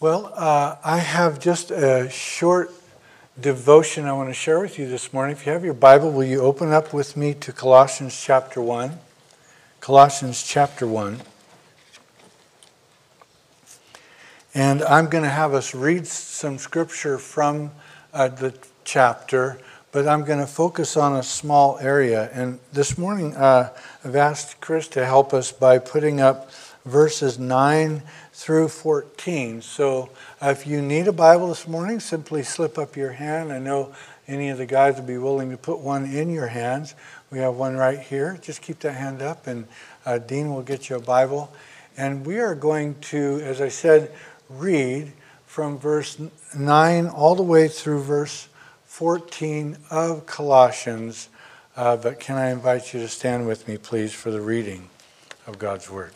Well, uh, I have just a short devotion I want to share with you this morning. If you have your Bible, will you open up with me to Colossians chapter 1? Colossians chapter 1. And I'm going to have us read some scripture from uh, the chapter, but I'm going to focus on a small area. And this morning, uh, I've asked Chris to help us by putting up verses 9 through 14. So if you need a Bible this morning, simply slip up your hand. I know any of the guys would be willing to put one in your hands. We have one right here. Just keep that hand up, and uh, Dean will get you a Bible. And we are going to, as I said, read from verse 9 all the way through verse 14 of Colossians. Uh, but can I invite you to stand with me, please, for the reading of God's Word?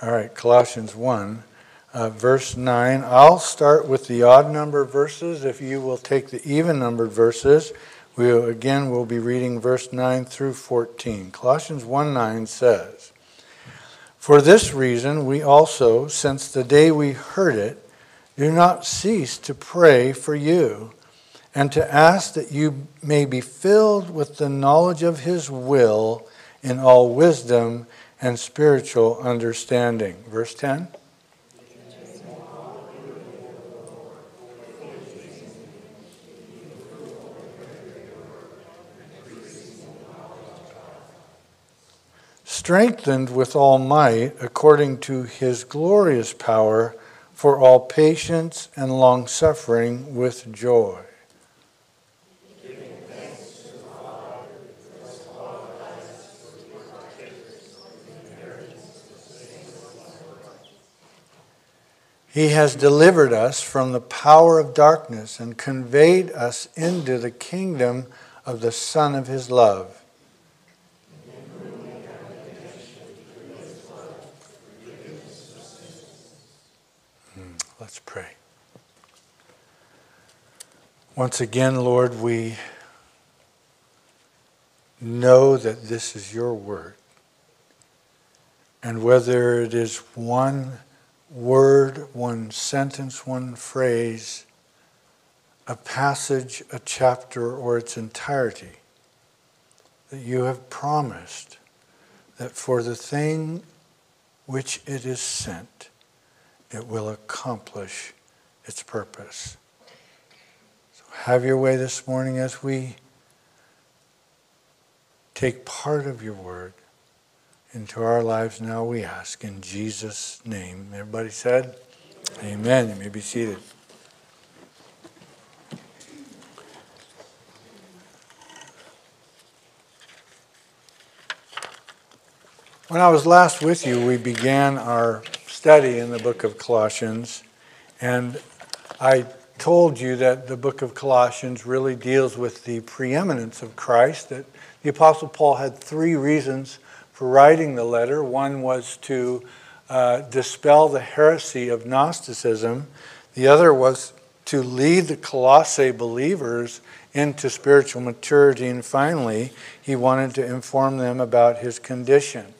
All right, Colossians 1, uh, verse 9. I'll start with the odd number verses. If you will take the even numbered verses, we will, again will be reading verse 9 through 14. Colossians 1 9 says, For this reason, we also, since the day we heard it, do not cease to pray for you and to ask that you may be filled with the knowledge of his will in all wisdom and spiritual understanding. Verse 10. Strengthened with all might according to his glorious power for all patience and long suffering with joy He has delivered us from the power of darkness and conveyed us into the kingdom of the Son of His love. Hmm, let's pray. Once again, Lord, we know that this is your word. And whether it is one word, one sentence, one phrase, a passage, a chapter, or its entirety, that you have promised that for the thing which it is sent, it will accomplish its purpose. So have your way this morning as we take part of your word into our lives now, we ask in Jesus' name. Everybody said, Amen. You may be seated. When I was last with you, we began our study in the book of Colossians, and I told you that the book of Colossians really deals with the preeminence of Christ, that the Apostle Paul had three reasons for writing the letter. One was to uh, dispel the heresy of Gnosticism, the other was to lead the Colossae believers into spiritual maturity, and finally, he wanted to inform them about his condition.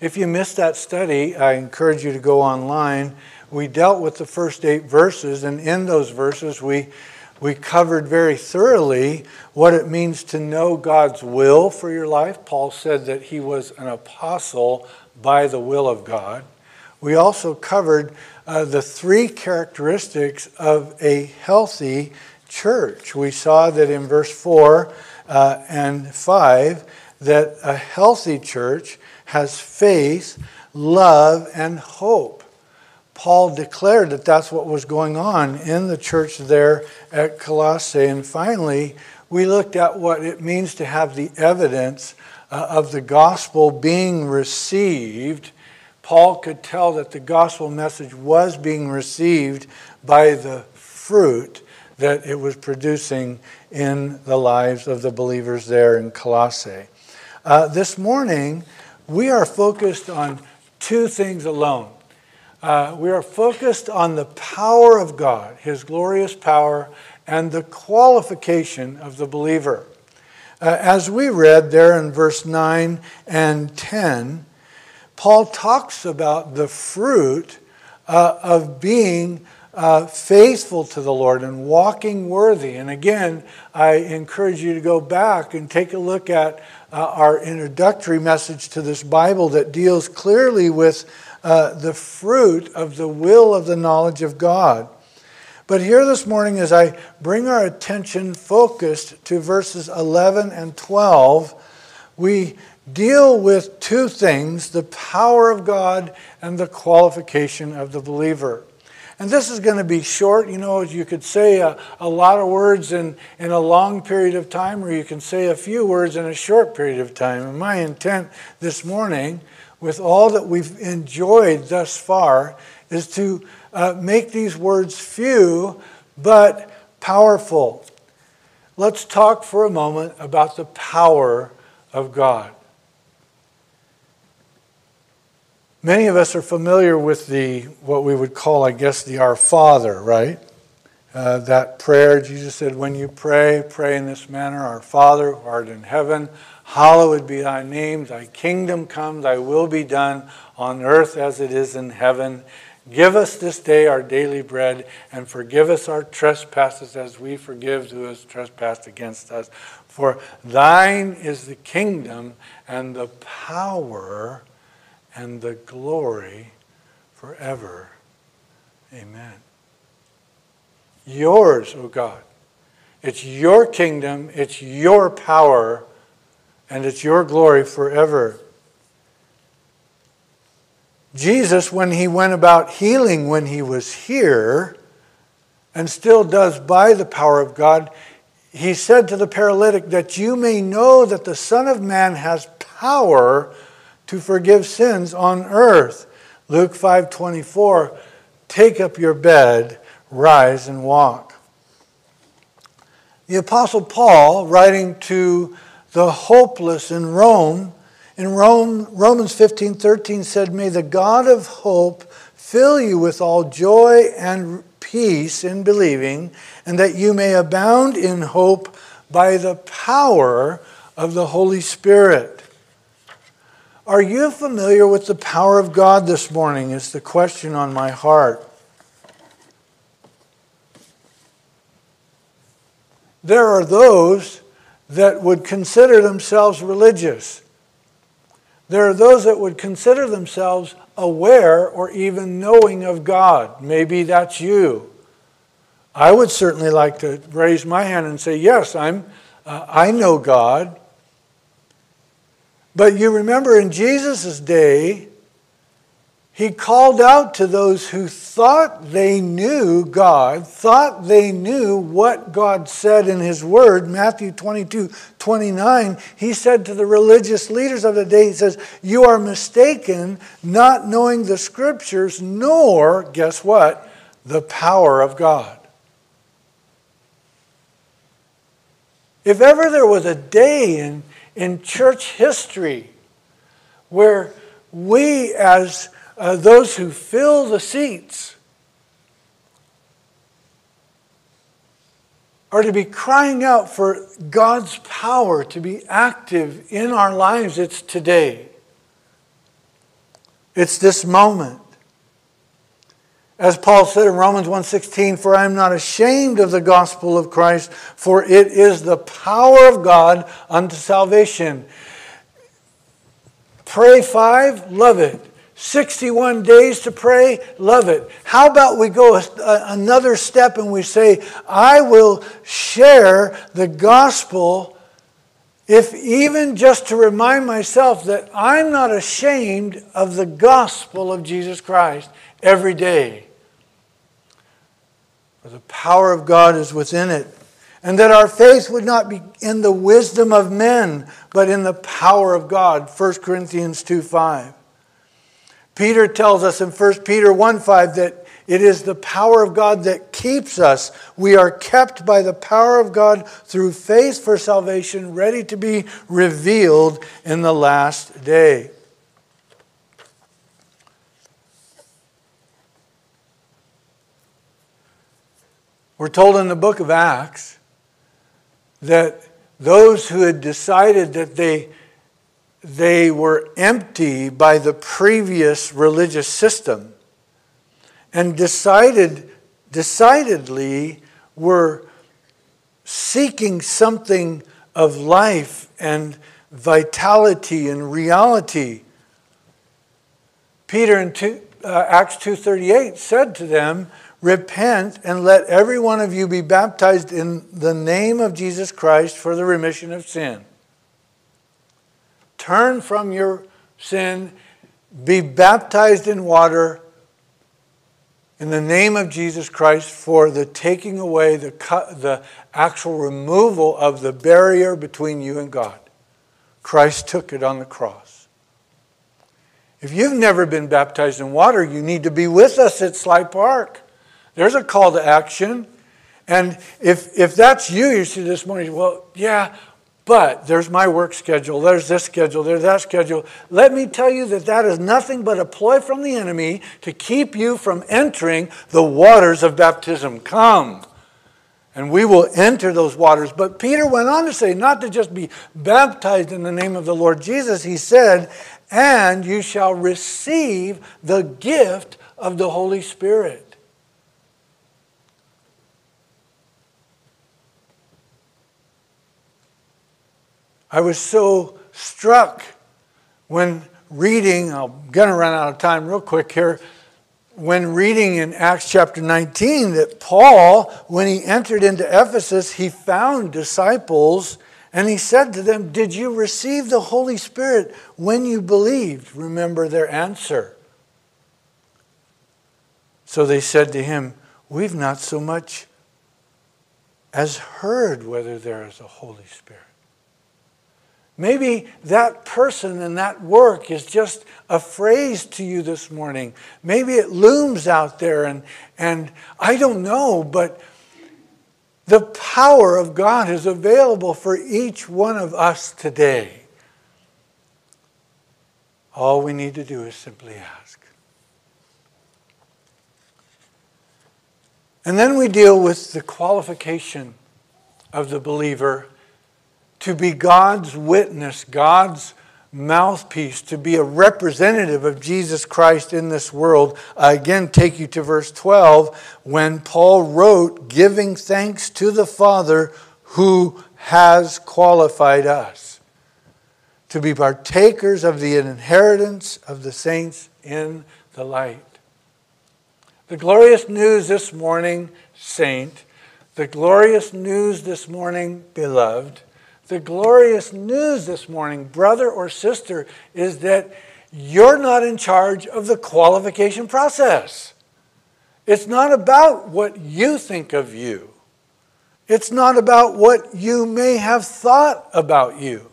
If you missed that study, I encourage you to go online. We dealt with the first eight verses, and in those verses, we we covered very thoroughly what it means to know God's will for your life. Paul said that he was an apostle by the will of God. We also covered uh, the three characteristics of a healthy church. We saw that in verse 4 uh, and 5 that a healthy church has faith, love, and hope. Paul declared that that's what was going on in the church there at Colossae. And finally, we looked at what it means to have the evidence uh, of the gospel being received. Paul could tell that the gospel message was being received by the fruit that it was producing in the lives of the believers there in Colossae. Uh, this morning, we are focused on two things alone uh, we are focused on the power of God, His glorious power, and the qualification of the believer. Uh, as we read there in verse 9 and 10, Paul talks about the fruit uh, of being uh, faithful to the Lord and walking worthy. And again, I encourage you to go back and take a look at uh, our introductory message to this Bible that deals clearly with uh, the fruit of the will of the knowledge of God. But here this morning, as I bring our attention focused to verses 11 and 12, we deal with two things the power of God and the qualification of the believer. And this is going to be short. You know, you could say a, a, lot of words in, in a long period of time, or you can say a few words in a short period of time. And my intent this morning, with all that we've enjoyed thus far, is to uh, make these words few but powerful. Let's talk for a moment about the power of God. Many of us are familiar with the what we would call, I guess, the Our Father, right? Uh, that prayer, Jesus said, when you pray, pray in this manner Our Father who art in heaven, hallowed be thy name, thy kingdom come, thy will be done on earth as it is in heaven. Give us this day our daily bread, and forgive us our trespasses as we forgive those who has trespassed against us. For thine is the kingdom and the power and the glory forever. Amen. Yours, O oh God. It's your kingdom, it's your power, and it's your glory forever. Jesus, when he went about healing when he was here, and still does by the power of God, he said to the paralytic that you may know that the Son of Man has power to forgive sins on earth. Luke 5:24, take up your bed, rise and walk. The apostle Paul writing to the hopeless in Rome in Rome, Romans 15:13 said, "May the God of hope fill you with all joy and peace in believing, and that you may abound in hope by the power of the Holy Spirit." Are you familiar with the power of God this morning? Is the question on my heart. There are those that would consider themselves religious. There are those that would consider themselves aware or even knowing of God. Maybe that's you. I would certainly like to raise my hand and say, Yes, I'm, uh, I know God. But you remember in Jesus' day, he called out to those who thought they knew God, thought they knew what God said in His Word. Matthew 22 29, he said to the religious leaders of the day, He says, You are mistaken, not knowing the Scriptures, nor, guess what, the power of God. If ever there was a day in in church history where we, as uh, those who fill the seats, are to be crying out for God's power to be active in our lives. It's today. It's this moment. As Paul said in Romans 1:16, "For I am not ashamed of the gospel of Christ, for it is the power of God unto salvation." Pray 5, love it. 61 days to pray, love it. How about we go another step and we say, I will share the gospel, if even just to remind myself that I'm not ashamed of the gospel of Jesus Christ every day for the power of God is within it. And that our faith would not be in the wisdom of men, but in the power of God. 1 Corinthians 2 5. Peter tells us in 1 Peter 1 5 that it is the power of God that keeps us. We are kept by the power of God through faith for salvation, ready to be revealed in the last day. We're told in the book of Acts that those who had decided that they they were empty by the previous religious system and decided, decidedly were seeking something of life and vitality and reality. Peter in two, uh, Acts 2:38 said to them, "Repent and let every one of you be baptized in the name of Jesus Christ for the remission of sin." Turn from your sin, be baptized in water in the name of Jesus Christ for the taking away the, the actual removal of the barrier between you and God. Christ took it on the cross. If you've never been baptized in water, you need to be with us at Sly Park. There's a call to action. And if, if that's you, you see this morning, well, yeah, but there's my work schedule, there's this schedule, there's that schedule. Let me tell you that that is nothing but a ploy from the enemy to keep you from entering the waters of baptism. Come. And we will enter those waters. But Peter went on to say, not to just be baptized in the name of the Lord Jesus, he said, and you shall receive the gift of the Holy Spirit. I was so struck when reading, I'm going to run out of time real quick here. When reading in Acts chapter 19, that Paul, when he entered into Ephesus, he found disciples and he said to them, Did you receive the Holy Spirit when you believed? Remember their answer. So they said to him, We've not so much as heard whether there is a Holy Spirit. Maybe that person and that work is just a phrase to you this morning. Maybe it looms out there, and, and I don't know, but the power of God is available for each one of us today. All we need to do is simply ask. And then we deal with the qualification of the believer to be God's witness, God's mouthpiece, to be a representative of Jesus Christ in this world. I again take you to verse 12 when Paul wrote, giving thanks to the Father who has qualified us to be partakers of the inheritance of the saints in the light. The glorious news this morning, saint, the glorious news this morning, beloved, the glorious news this morning, brother or sister, is that you're not in charge of the qualification process. It's not about what you think of you. It's not about what you may have thought about you.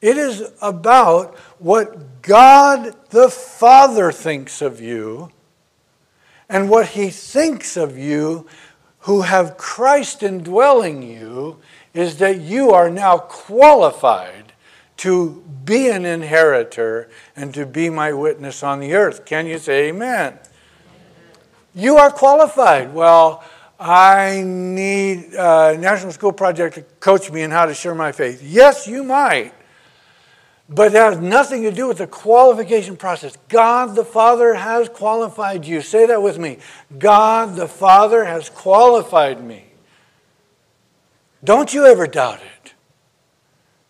It is about what God the Father thinks of you and what He thinks of you who have Christ indwelling you is that you are now qualified to be an inheritor and to be my witness on the earth. Can you say amen? You are qualified. Well, I need a National School Project to coach me in how to share my faith. Yes, you might. But it has nothing to do with the qualification process. God the Father has qualified you. Say that with me. God the Father has qualified me. Don't you ever doubt it.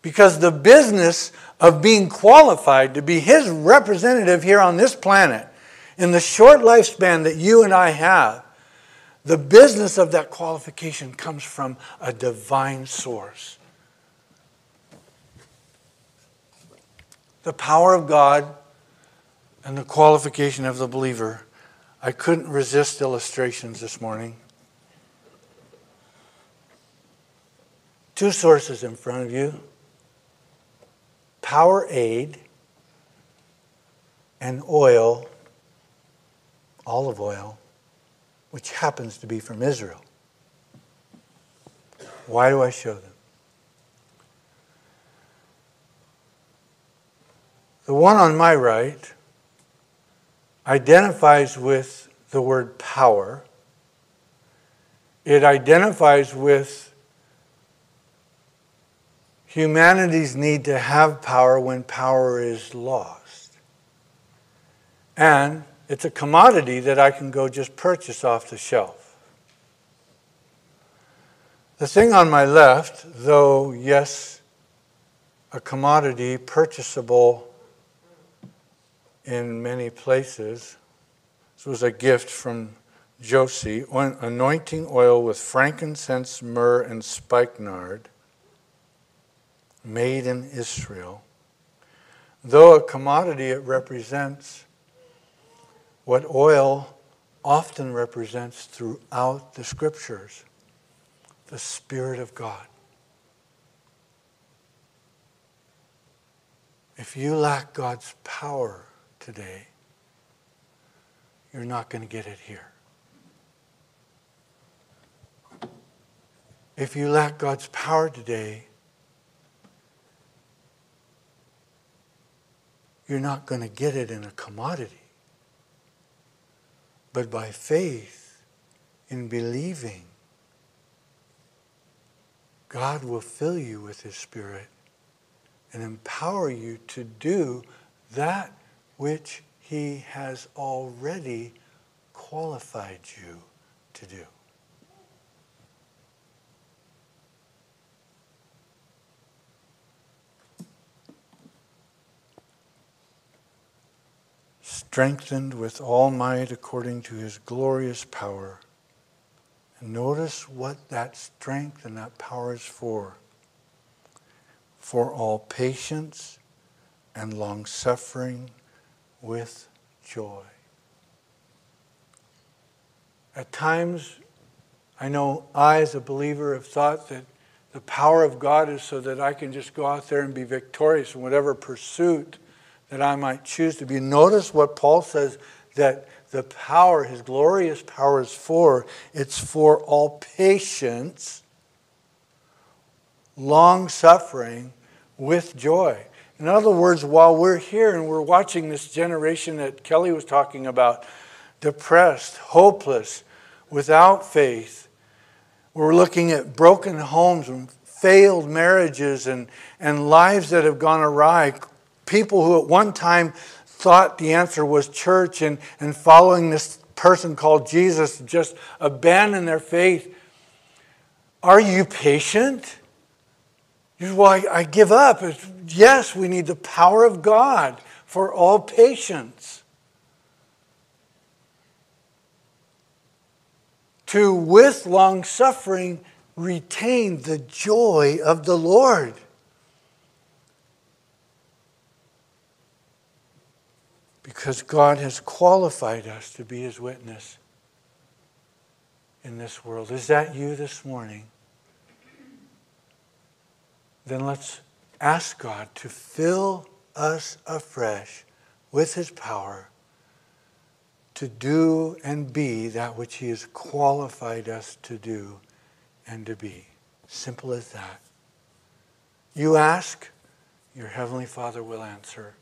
Because the business of being qualified to be His representative here on this planet, in the short lifespan that you and I have, the business of that qualification comes from a divine source. The power of God and the qualification of the believer. I couldn't resist illustrations this morning. Two sources in front of you Powerade and oil, olive oil, which happens to be from Israel. Why do I show them? The one on my right identifies with the word power it identifies with humanity's need to have power when power is lost. And it's a commodity that I can go just purchase off the shelf. The thing on my left, though, yes, a commodity purchasable in many places, this was a gift from Josie, anointing oil with frankincense, myrrh, and spikenard, made in Israel. Though a commodity, it represents what oil often represents throughout the scriptures the Spirit of God. If you lack God's power today, you're not going to get it here. If you lack God's power today, you're not going to get it in a commodity. But by faith, in believing, God will fill you with His Spirit and empower you to do that which He has already qualified you to do. Strengthened with all might according to his glorious power. And notice what that strength and that power is for. For all patience and long suffering with joy. At times, I know I, as a believer, have thought that the power of God is so that I can just go out there and be victorious in whatever pursuit that I might choose to be. Notice what Paul says that the power, his glorious power, is for. It's for all patience, long suffering, with joy. In other words, while we're here and we're watching this generation that Kelly was talking about, depressed, hopeless, without faith, we're looking at broken homes and failed marriages and, and lives that have gone awry, people who at one time thought the answer was church and, and following this person called Jesus just abandon their faith. Are you patient? You well, I, I give up. It's, yes, we need the power of God for all patience. To, with long suffering, retain the joy of the Lord. Because God has qualified us to be his witness in this world. Is that you this morning? Then let's ask God to fill us afresh with his power to do and be that which he has qualified us to do and to be. Simple as that. You ask, your Heavenly Father will answer.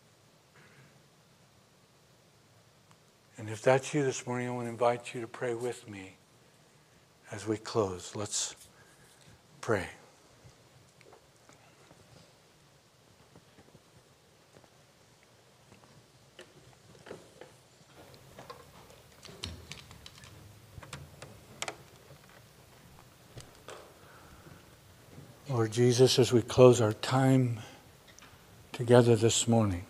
And if that's you this morning, I want to invite you to pray with me as we close. Let's pray. Lord Jesus, as we close our time together this morning,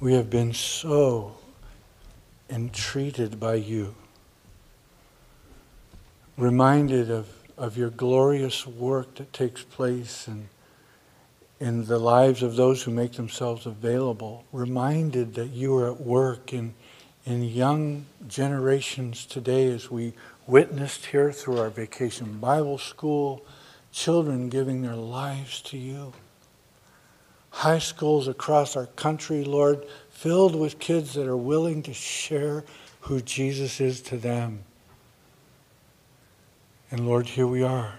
we have been so entreated by you, reminded of, of your glorious work that takes place in, in the lives of those who make themselves available, reminded that you are at work in, in young generations today as we witnessed here through our vacation Bible school, children giving their lives to you. High schools across our country, Lord, filled with kids that are willing to share who Jesus is to them. And Lord, here we are.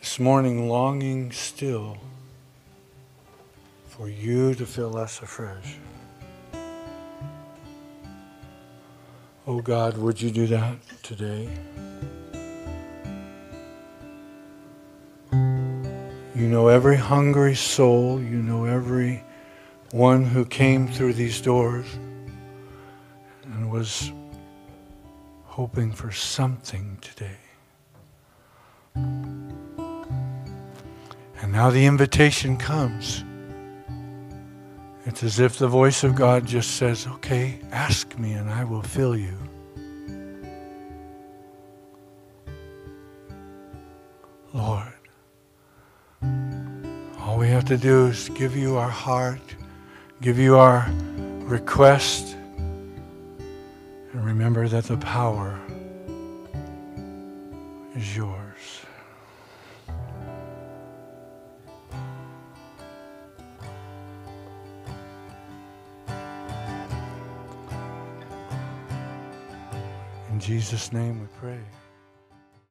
This morning, longing still for you to fill us afresh. Oh God, would you do that today? You know every hungry soul. You know every one who came through these doors and was hoping for something today. And now the invitation comes. It's as if the voice of God just says, Okay, ask me and I will fill you. Lord, all we have to do is give you our heart, give you our request, and remember that the power is yours. In Jesus' name we pray.